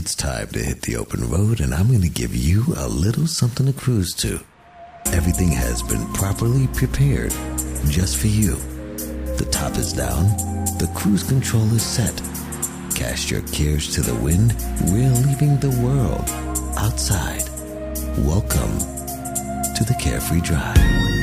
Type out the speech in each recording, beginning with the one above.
it's time to hit the open road, and I'm going to give you a little something to cruise to. Everything has been properly prepared just for you. The top is down, the cruise control is set. Cast your cares to the wind, we're leaving the world outside. Welcome to the Carefree Drive.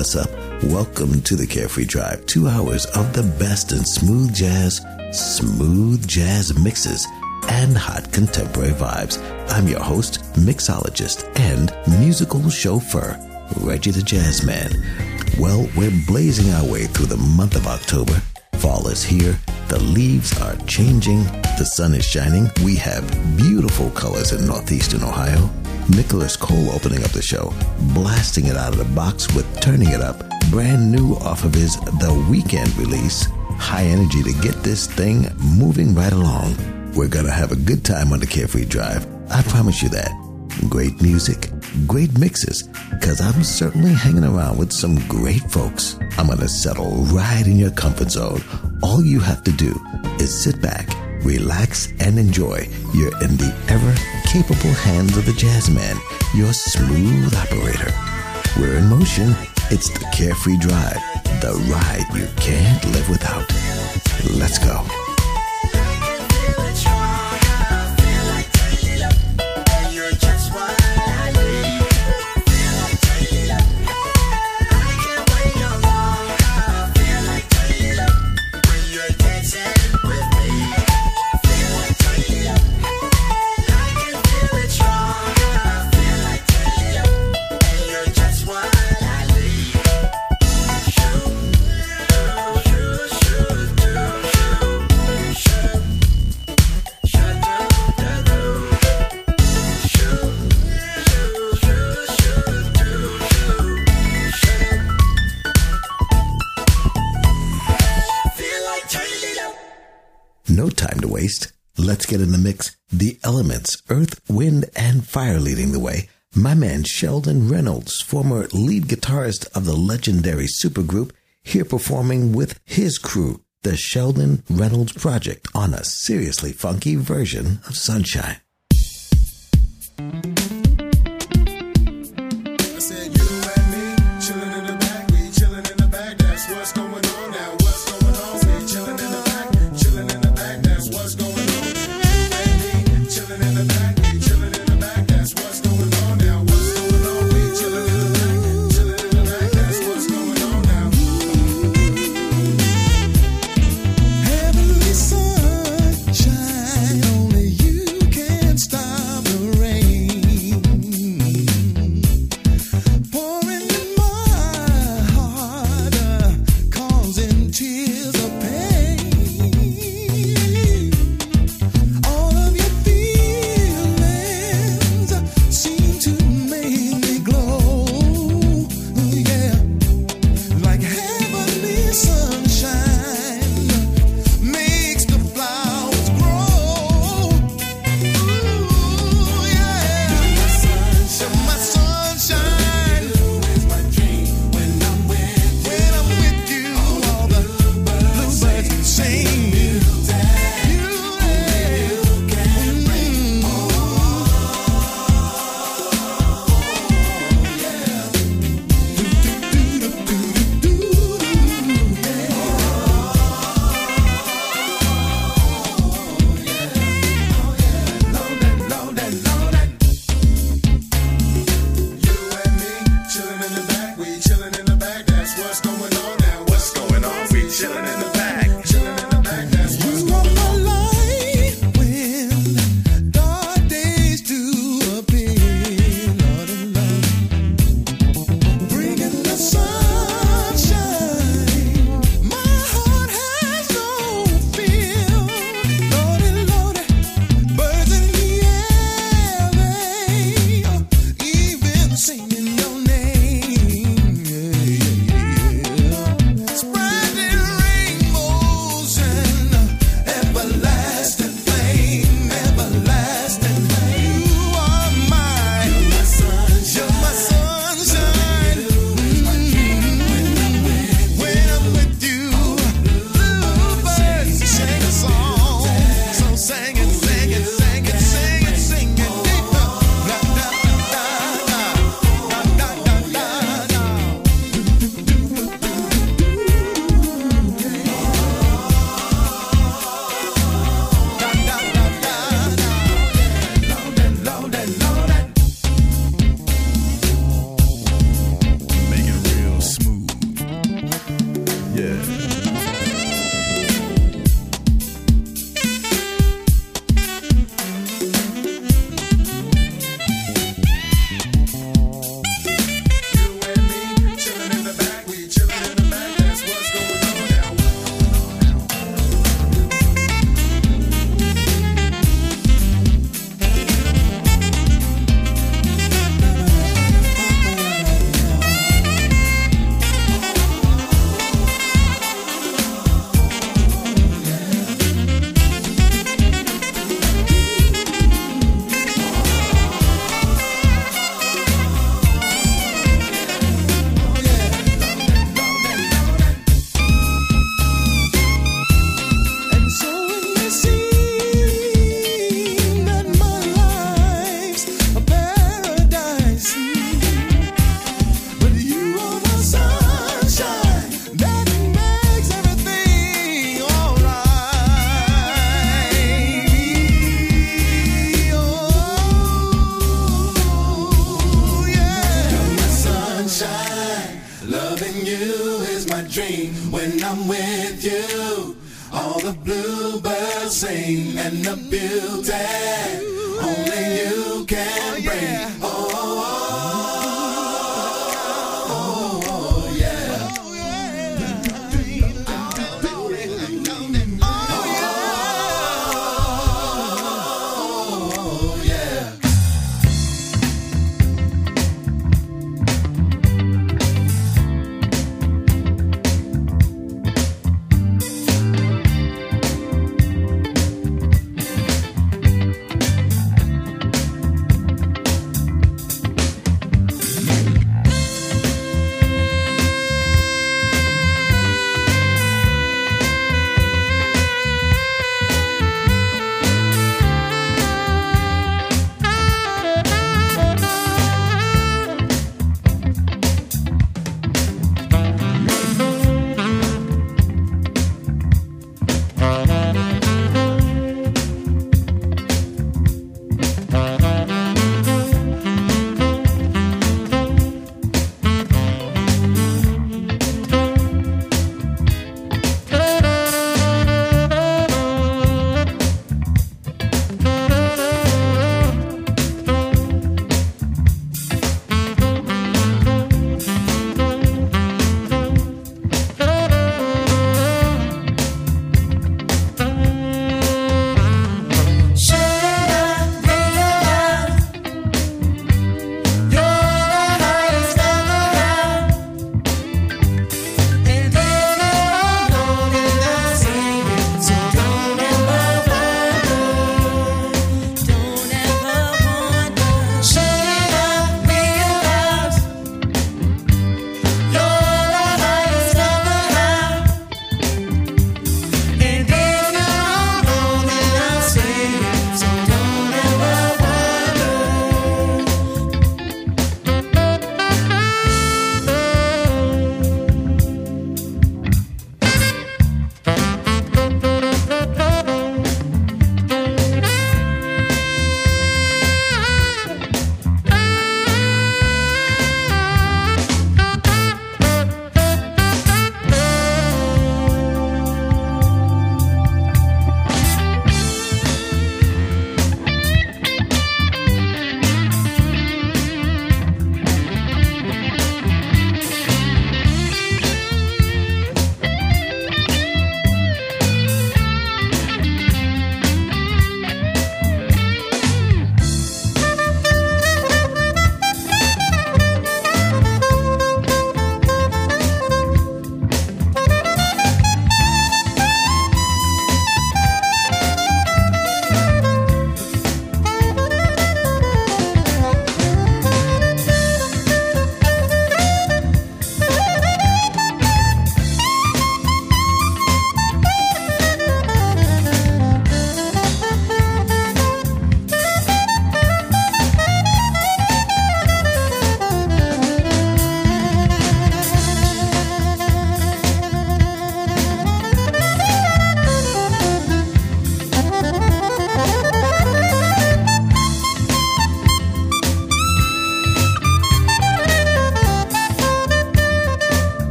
What's up? Welcome to the Carefree Drive. Two hours of the best in smooth jazz, smooth jazz mixes, and hot contemporary vibes. I'm your host, mixologist, and musical chauffeur, Reggie the Jazz Man. Well, we're blazing our way through the month of October. Fall is here. The leaves are changing. The sun is shining. We have beautiful colors in northeastern Ohio. Nicholas Cole opening up the show, blasting it out of the box with Turning It Up, brand new off of his The Weekend release. High energy to get this thing moving right along. We're gonna have a good time on the Carefree Drive. I promise you that. Great music, great mixes, cause I'm certainly hanging around with some great folks. I'm gonna settle right in your comfort zone. All you have to do is sit back relax, and enjoy. You're in the ever capable hands of the jazz man, your smooth operator. We're in motion. It's the carefree drive, the ride you can't live without. Let's go. Get in the mix. The elements, earth, wind, and fire leading the way. My man Sheldon Reynolds, former lead guitarist of the legendary supergroup, here performing with his crew, the Sheldon Reynolds Project, on a seriously funky version of Sunshine.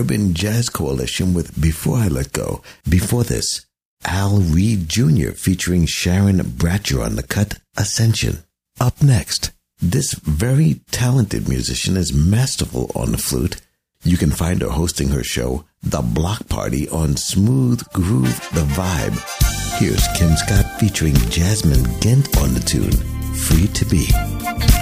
Urban Jazz Coalition with Before I Let Go. Before this, Al Reed Jr. featuring Sharon Bratcher on the cut Ascension. Up next, this very talented musician is masterful on the flute. You can find her hosting her show, The Block Party, on Smooth Groove The Vibe. Here's Kim Scott featuring Jasmine Gent on the tune, Free to Be.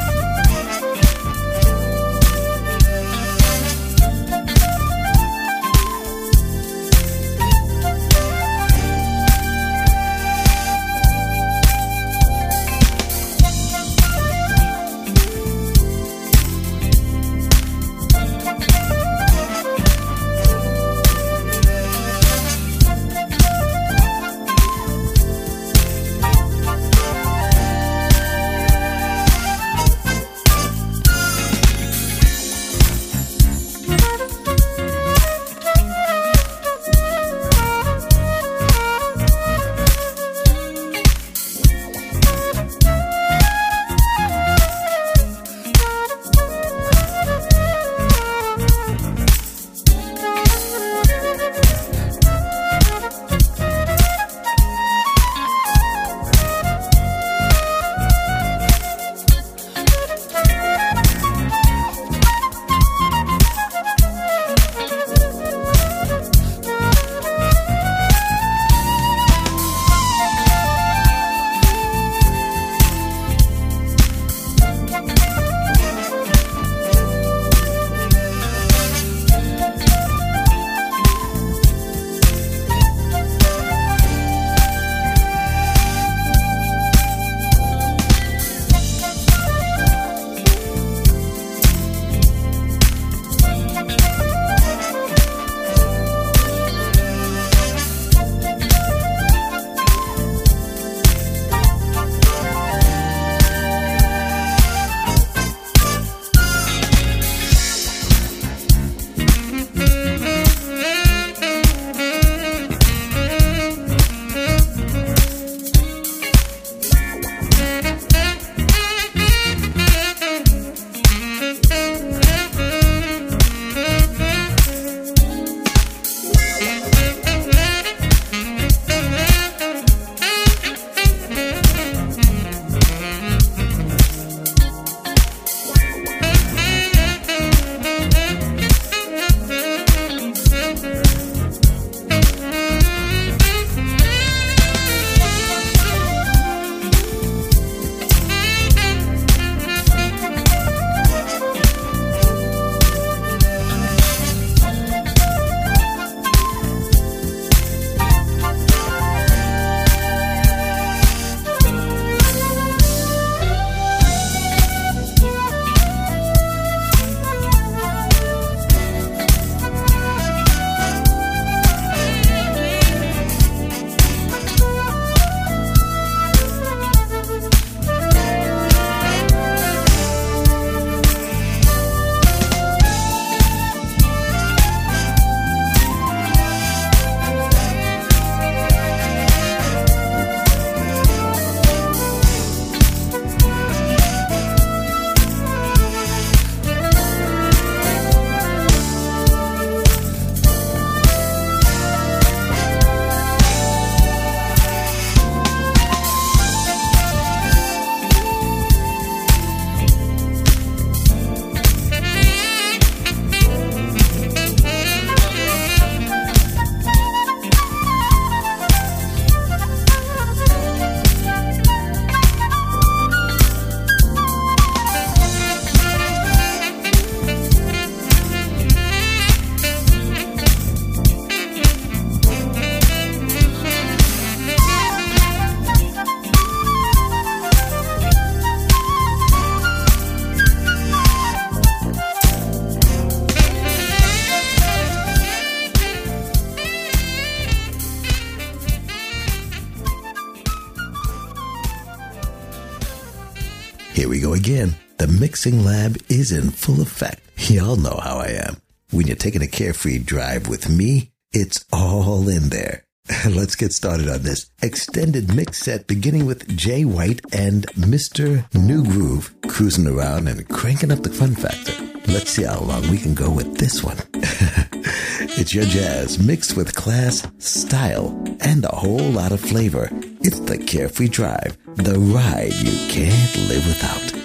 Lab is in full effect. Y'all know how I am. When you're taking a carefree drive with me, it's all in there. Let's get started on this extended mix set beginning with Jay White and Mr. New Groove cruising around and cranking up the fun factor. Let's see how long we can go with this one. it's your jazz mixed with class, style, and a whole lot of flavor. It's the Carefree Drive, the ride you can't live without.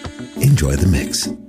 Enjoy the mix.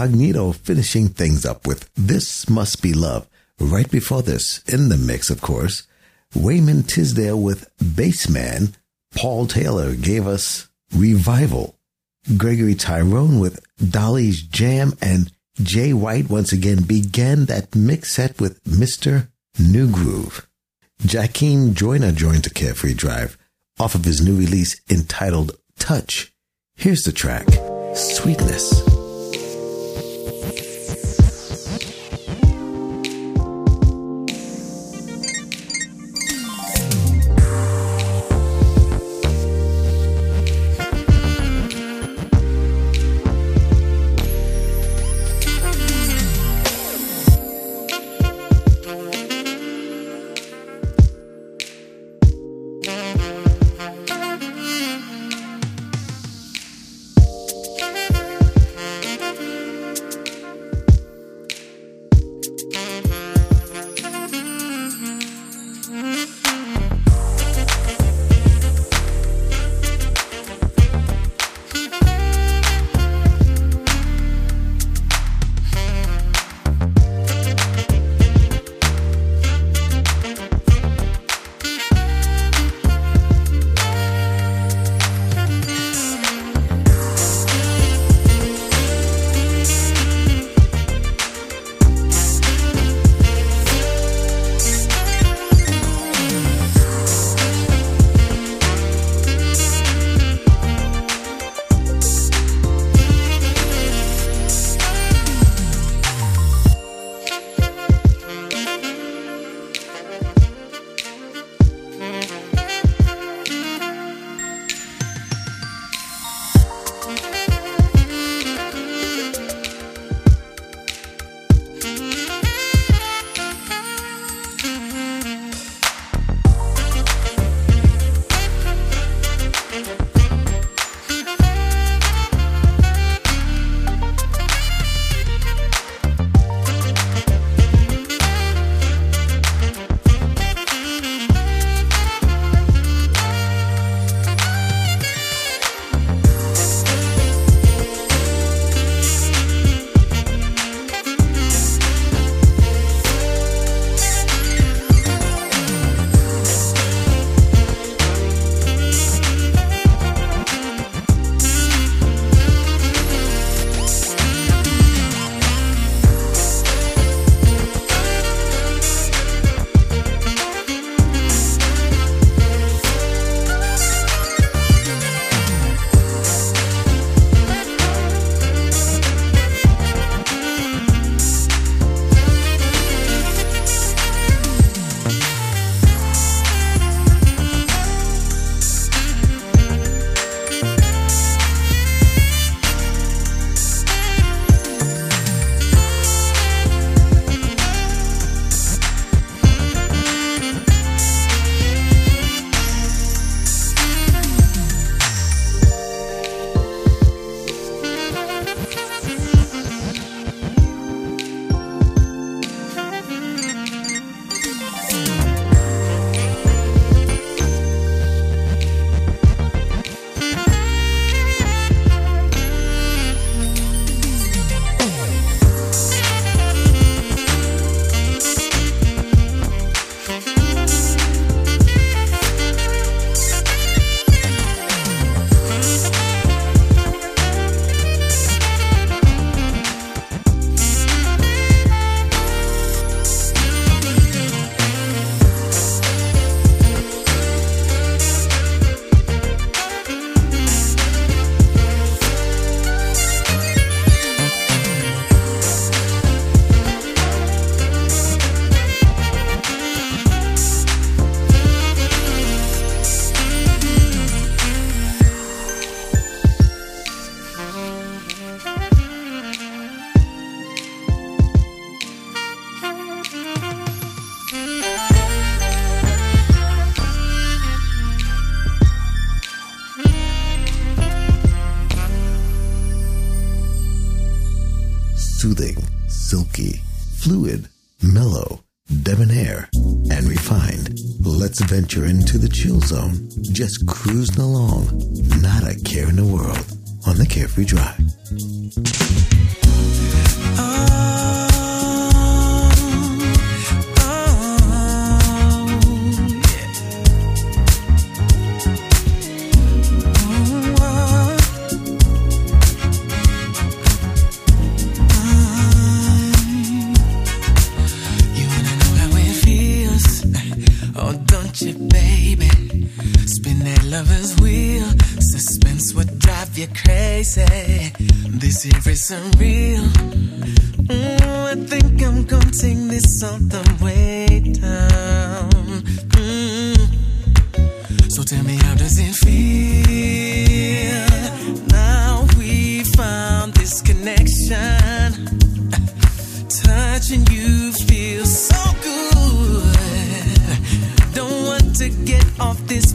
Incognito finishing things up with This Must Be Love. Right before this, in the mix, of course, Wayman Tisdale with Bassman. Paul Taylor gave us Revival. Gregory Tyrone with Dolly's Jam and Jay White once again began that mix set with Mr. New Groove. Jackiem Joyner joined the Carefree Drive off of his new release entitled Touch. Here's the track, Sweetness. venture into the chill zone, just cruising along, not a care in the world on the Carefree Drive. off this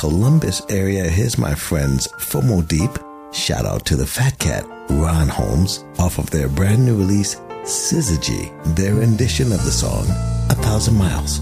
Columbus area here's my friends FOMO Deep, shout out to the Fat Cat, Ron Holmes, off of their brand new release, Syzygy, their rendition of the song, A Thousand Miles.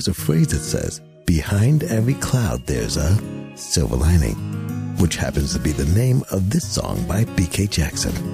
there's a phrase that says, Behind every cloud, there's a silver lining, which happens to be the name of this song by B.K. Jackson.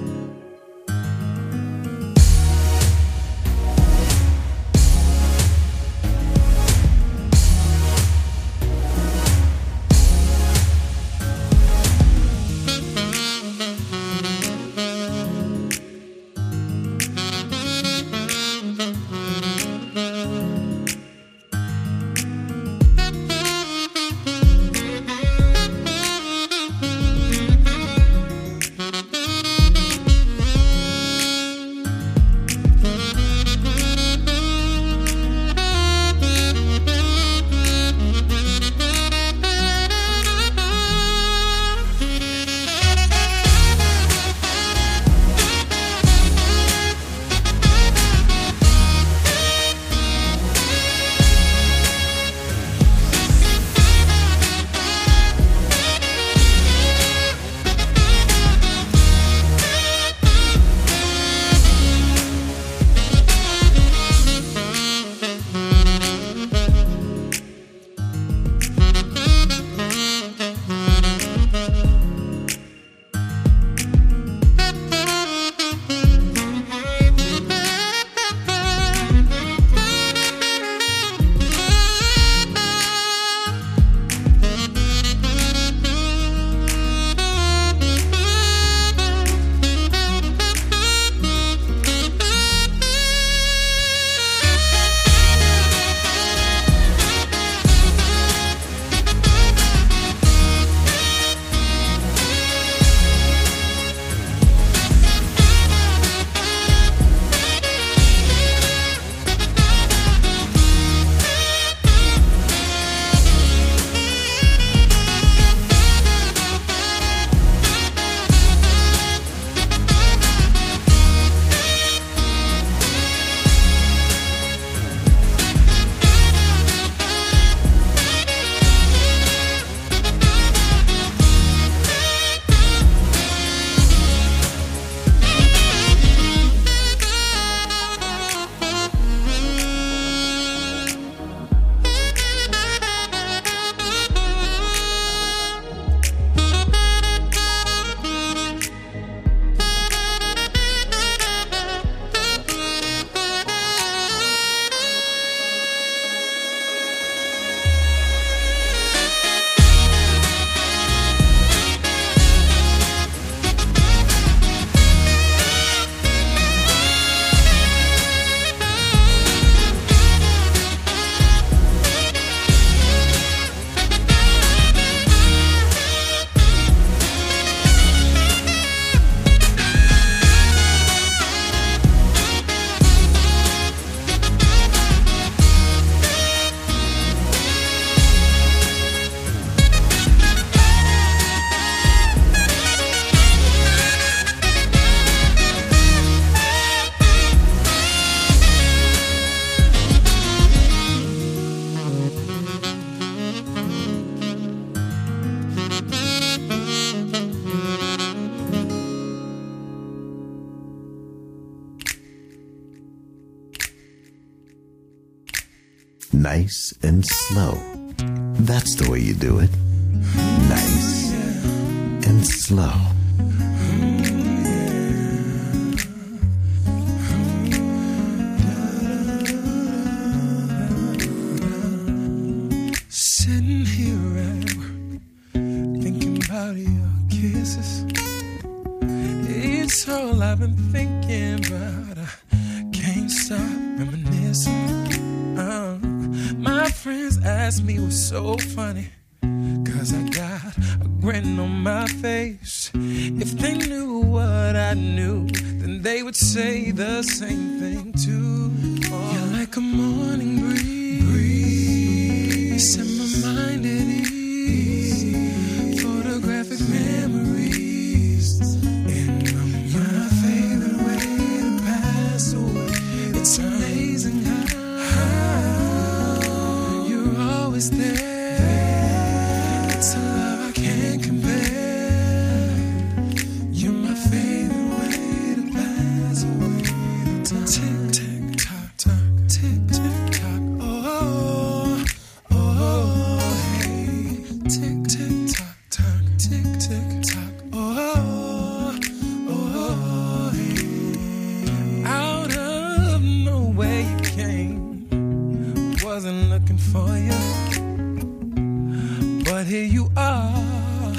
you are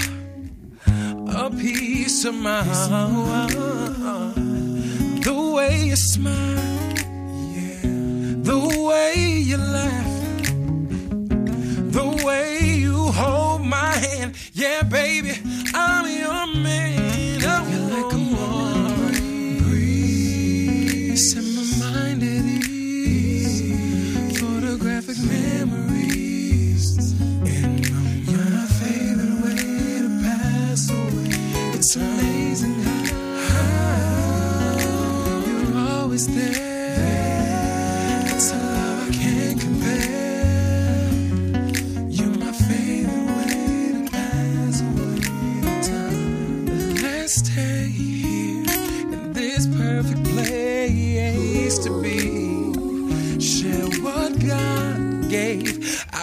a piece of my heart. The way you smile, yeah. the way you laugh, the way you hold my hand. Yeah, baby, I'm your man.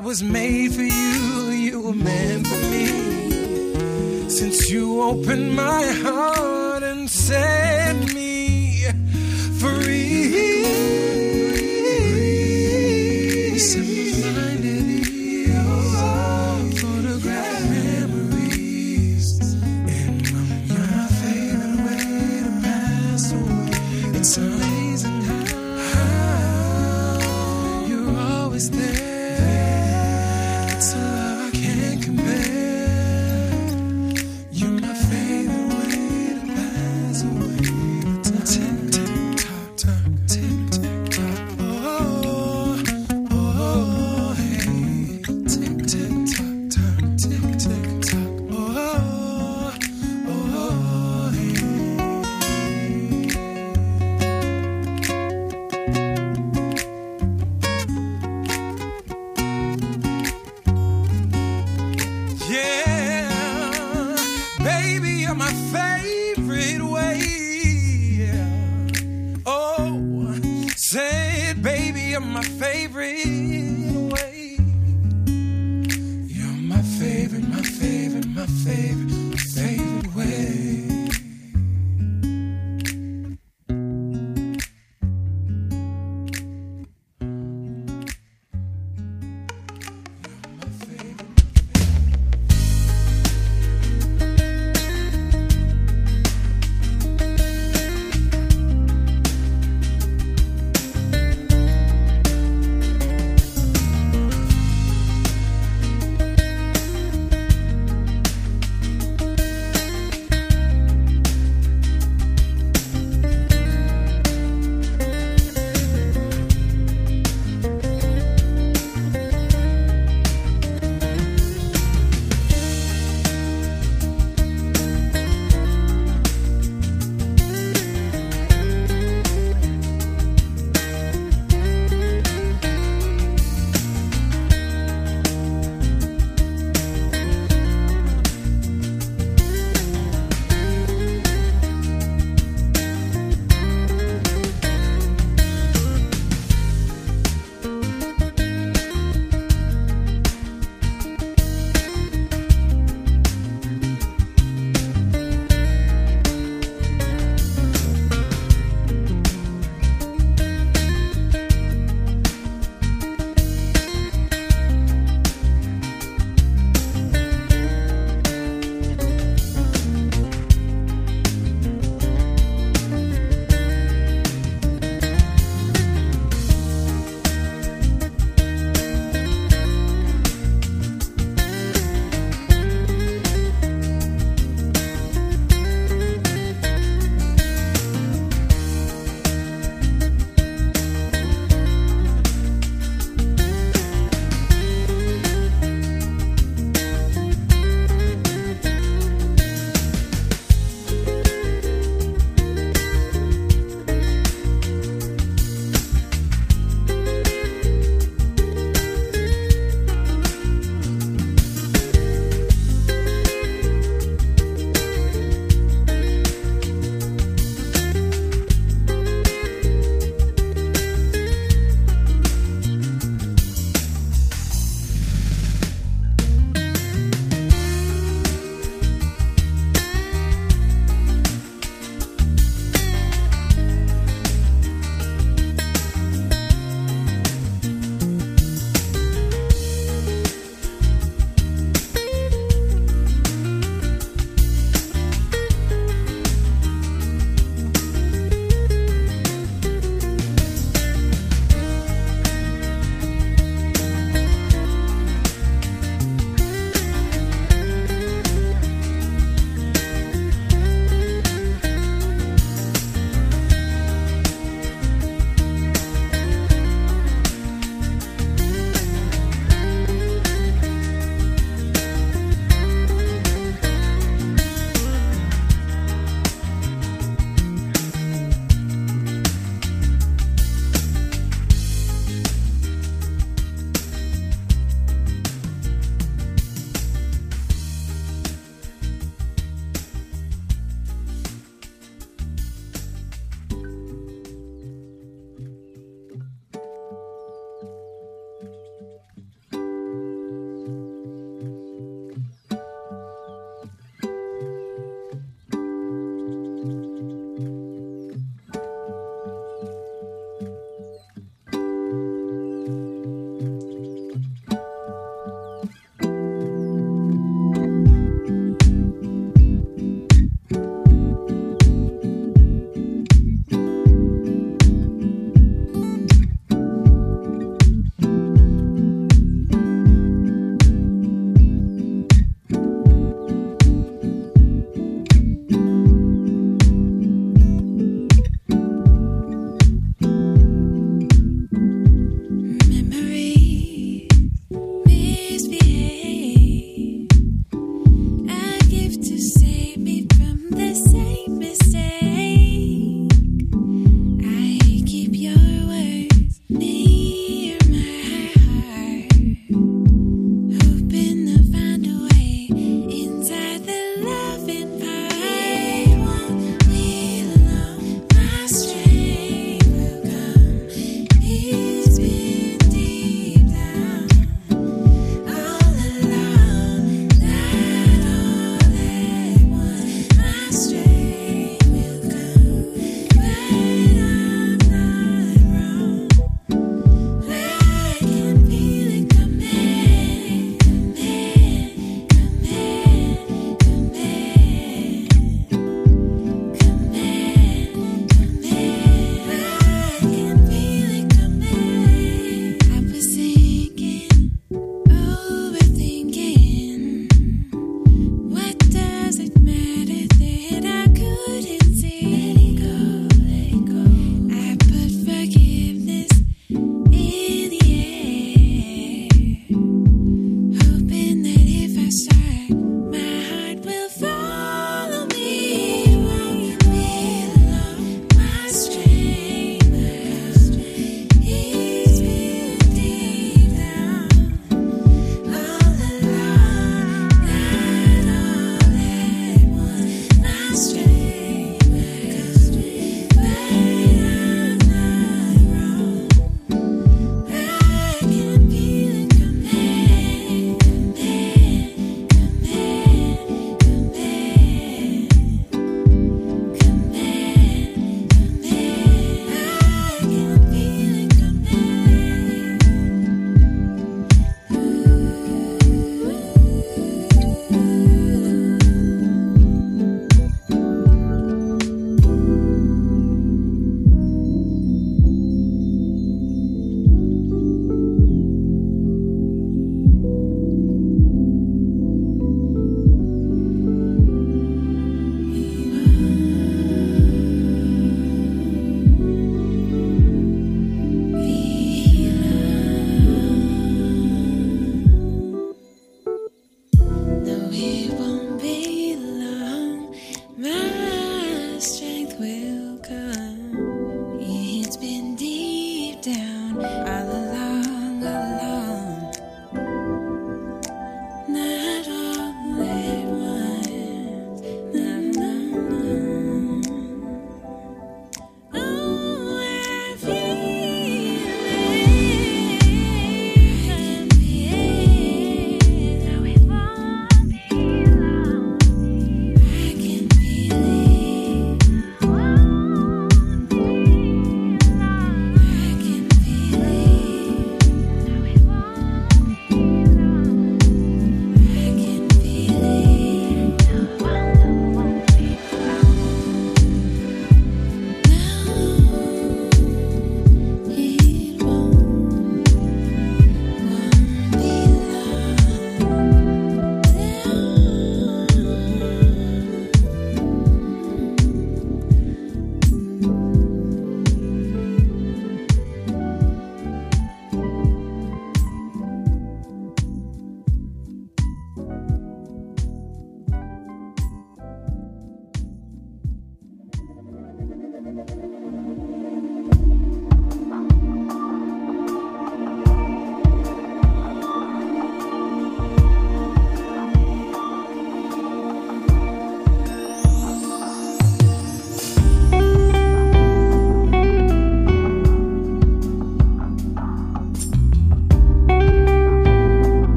I was made for you, you were meant for me. Since you opened my heart.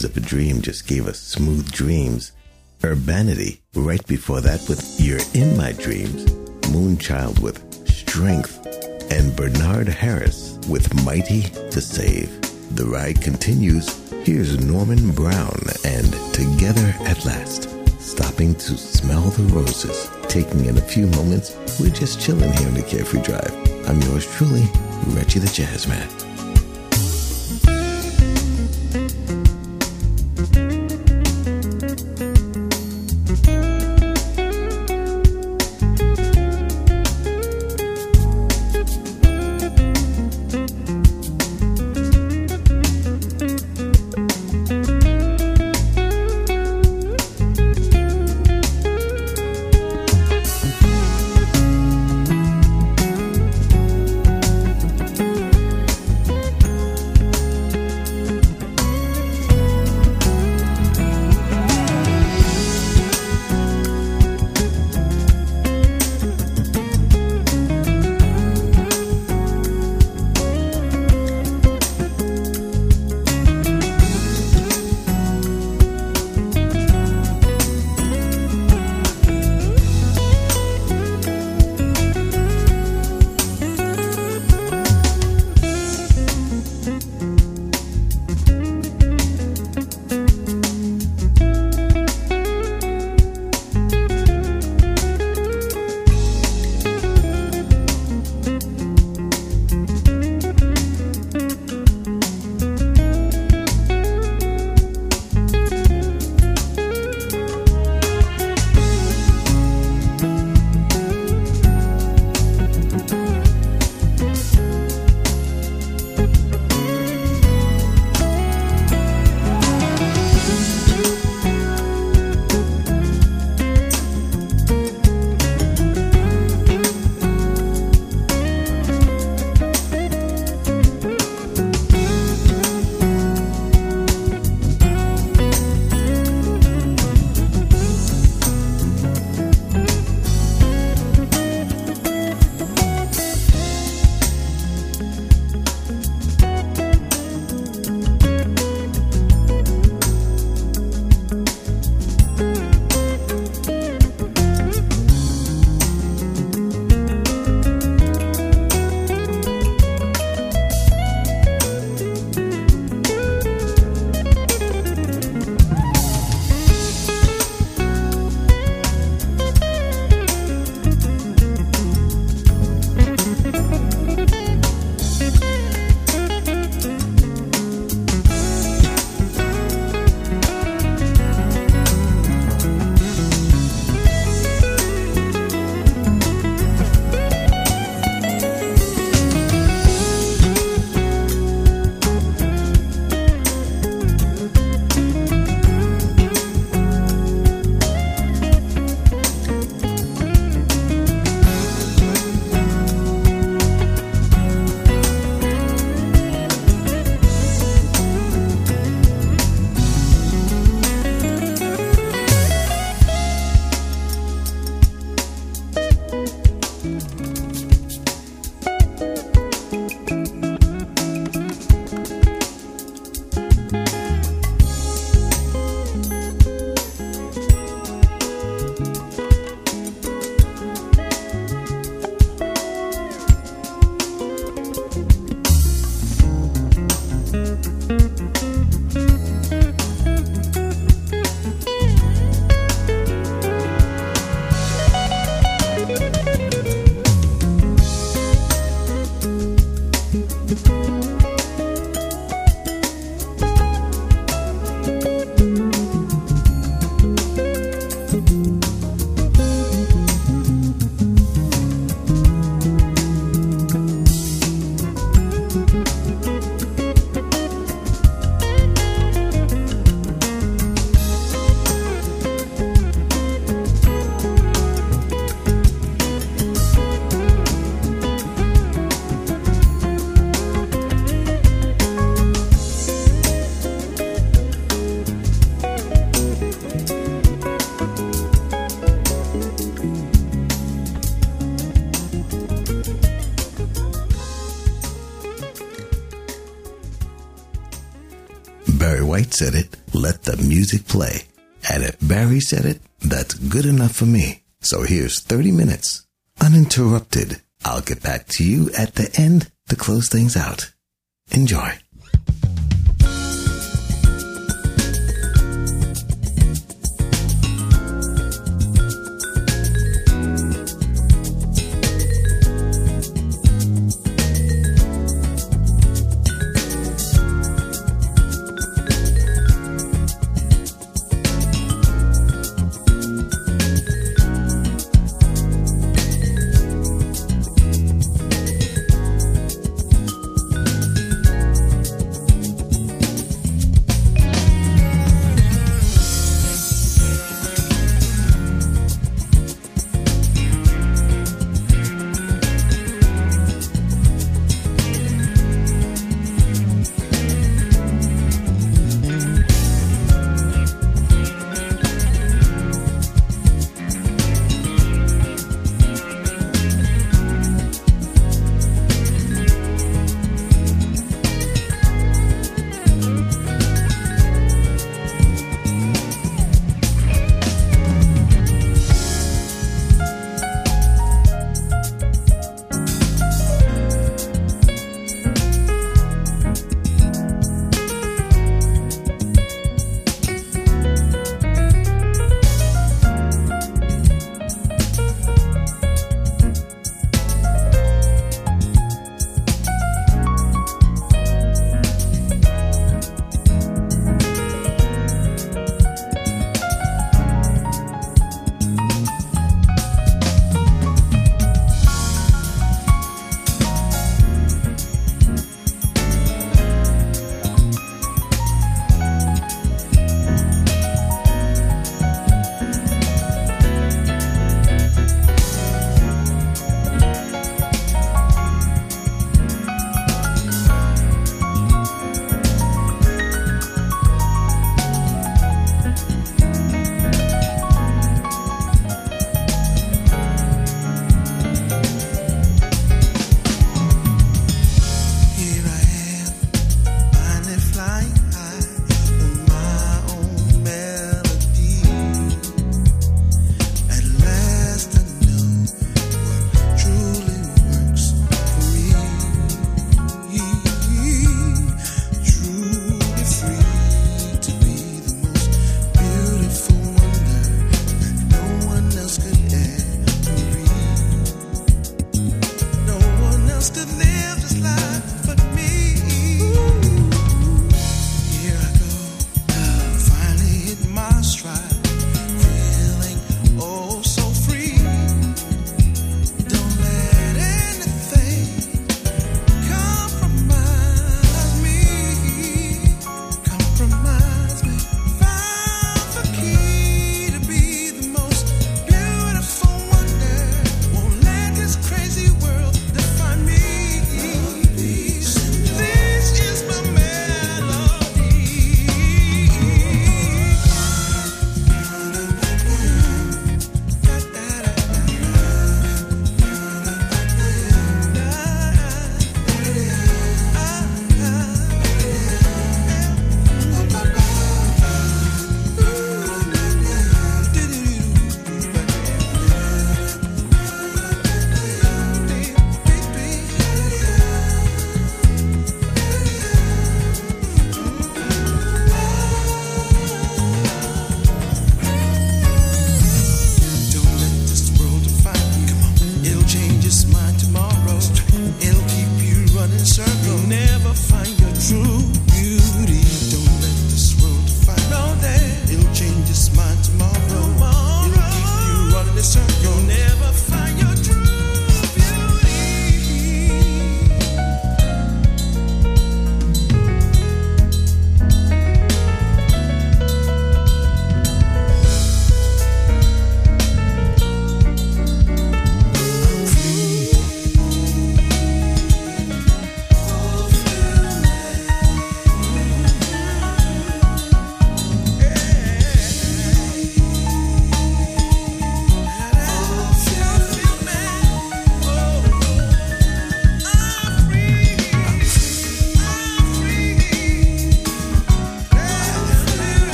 Pieces of a Dream just gave us Smooth Dreams. Urbanity right before that with You're in My Dreams. Moonchild with Strength. And Bernard Harris with Mighty to Save. The ride continues. Here's Norman Brown and Together at Last. Stopping to smell the roses. Taking in a few moments. We're just chilling here on the Carefree Drive. I'm yours truly, Reggie the Jazz music play. And if Barry said it, that's good enough for me. So here's 30 minutes, uninterrupted. I'll get back to you at the end to close things out. Enjoy.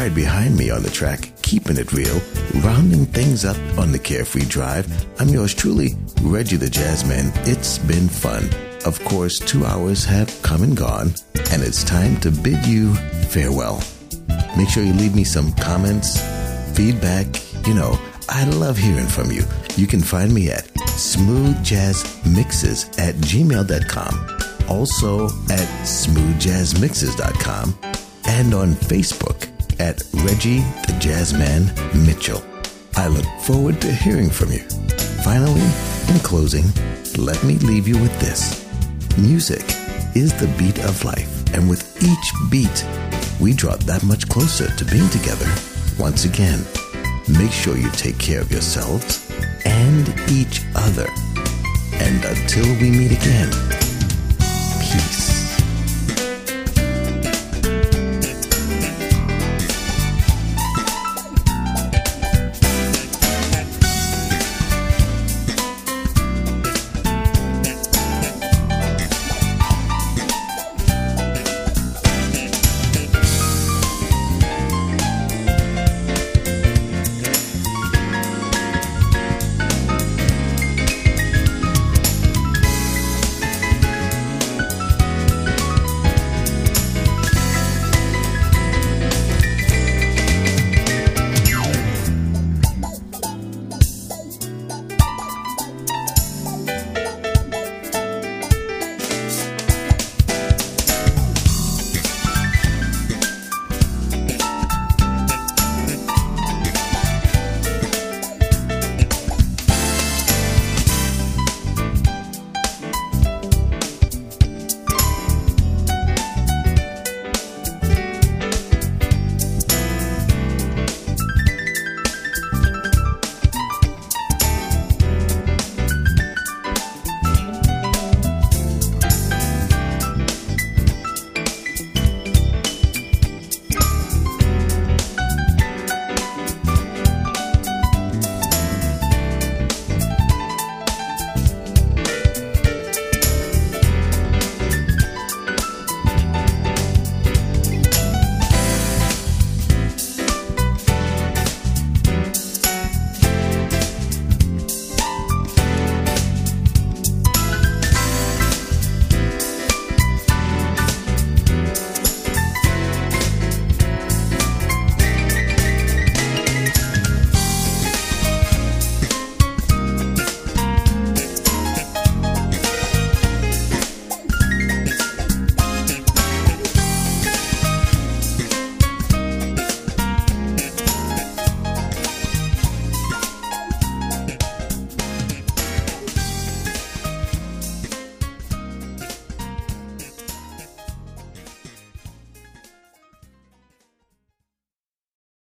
McBride behind me on the track, keeping it real, rounding things up on the Carefree Drive. I'm yours truly, Reggie the Jazzman. It's been fun. Of course, two hours have come and gone, and it's time to bid you farewell. Make sure you leave me some comments, feedback. You know, I love hearing from you. You can find me at smoothjazzmixes at gmail.com, also at smoothjazzmixes.com, and on Facebook at Reggie the Jazzman Mitchell. I look forward to hearing from you. Finally, in closing, let me leave you with this. Music is the beat of life, and with each beat, we draw that much closer to being together once again. Make sure you take care of yourselves and each other. And until we meet again, peace.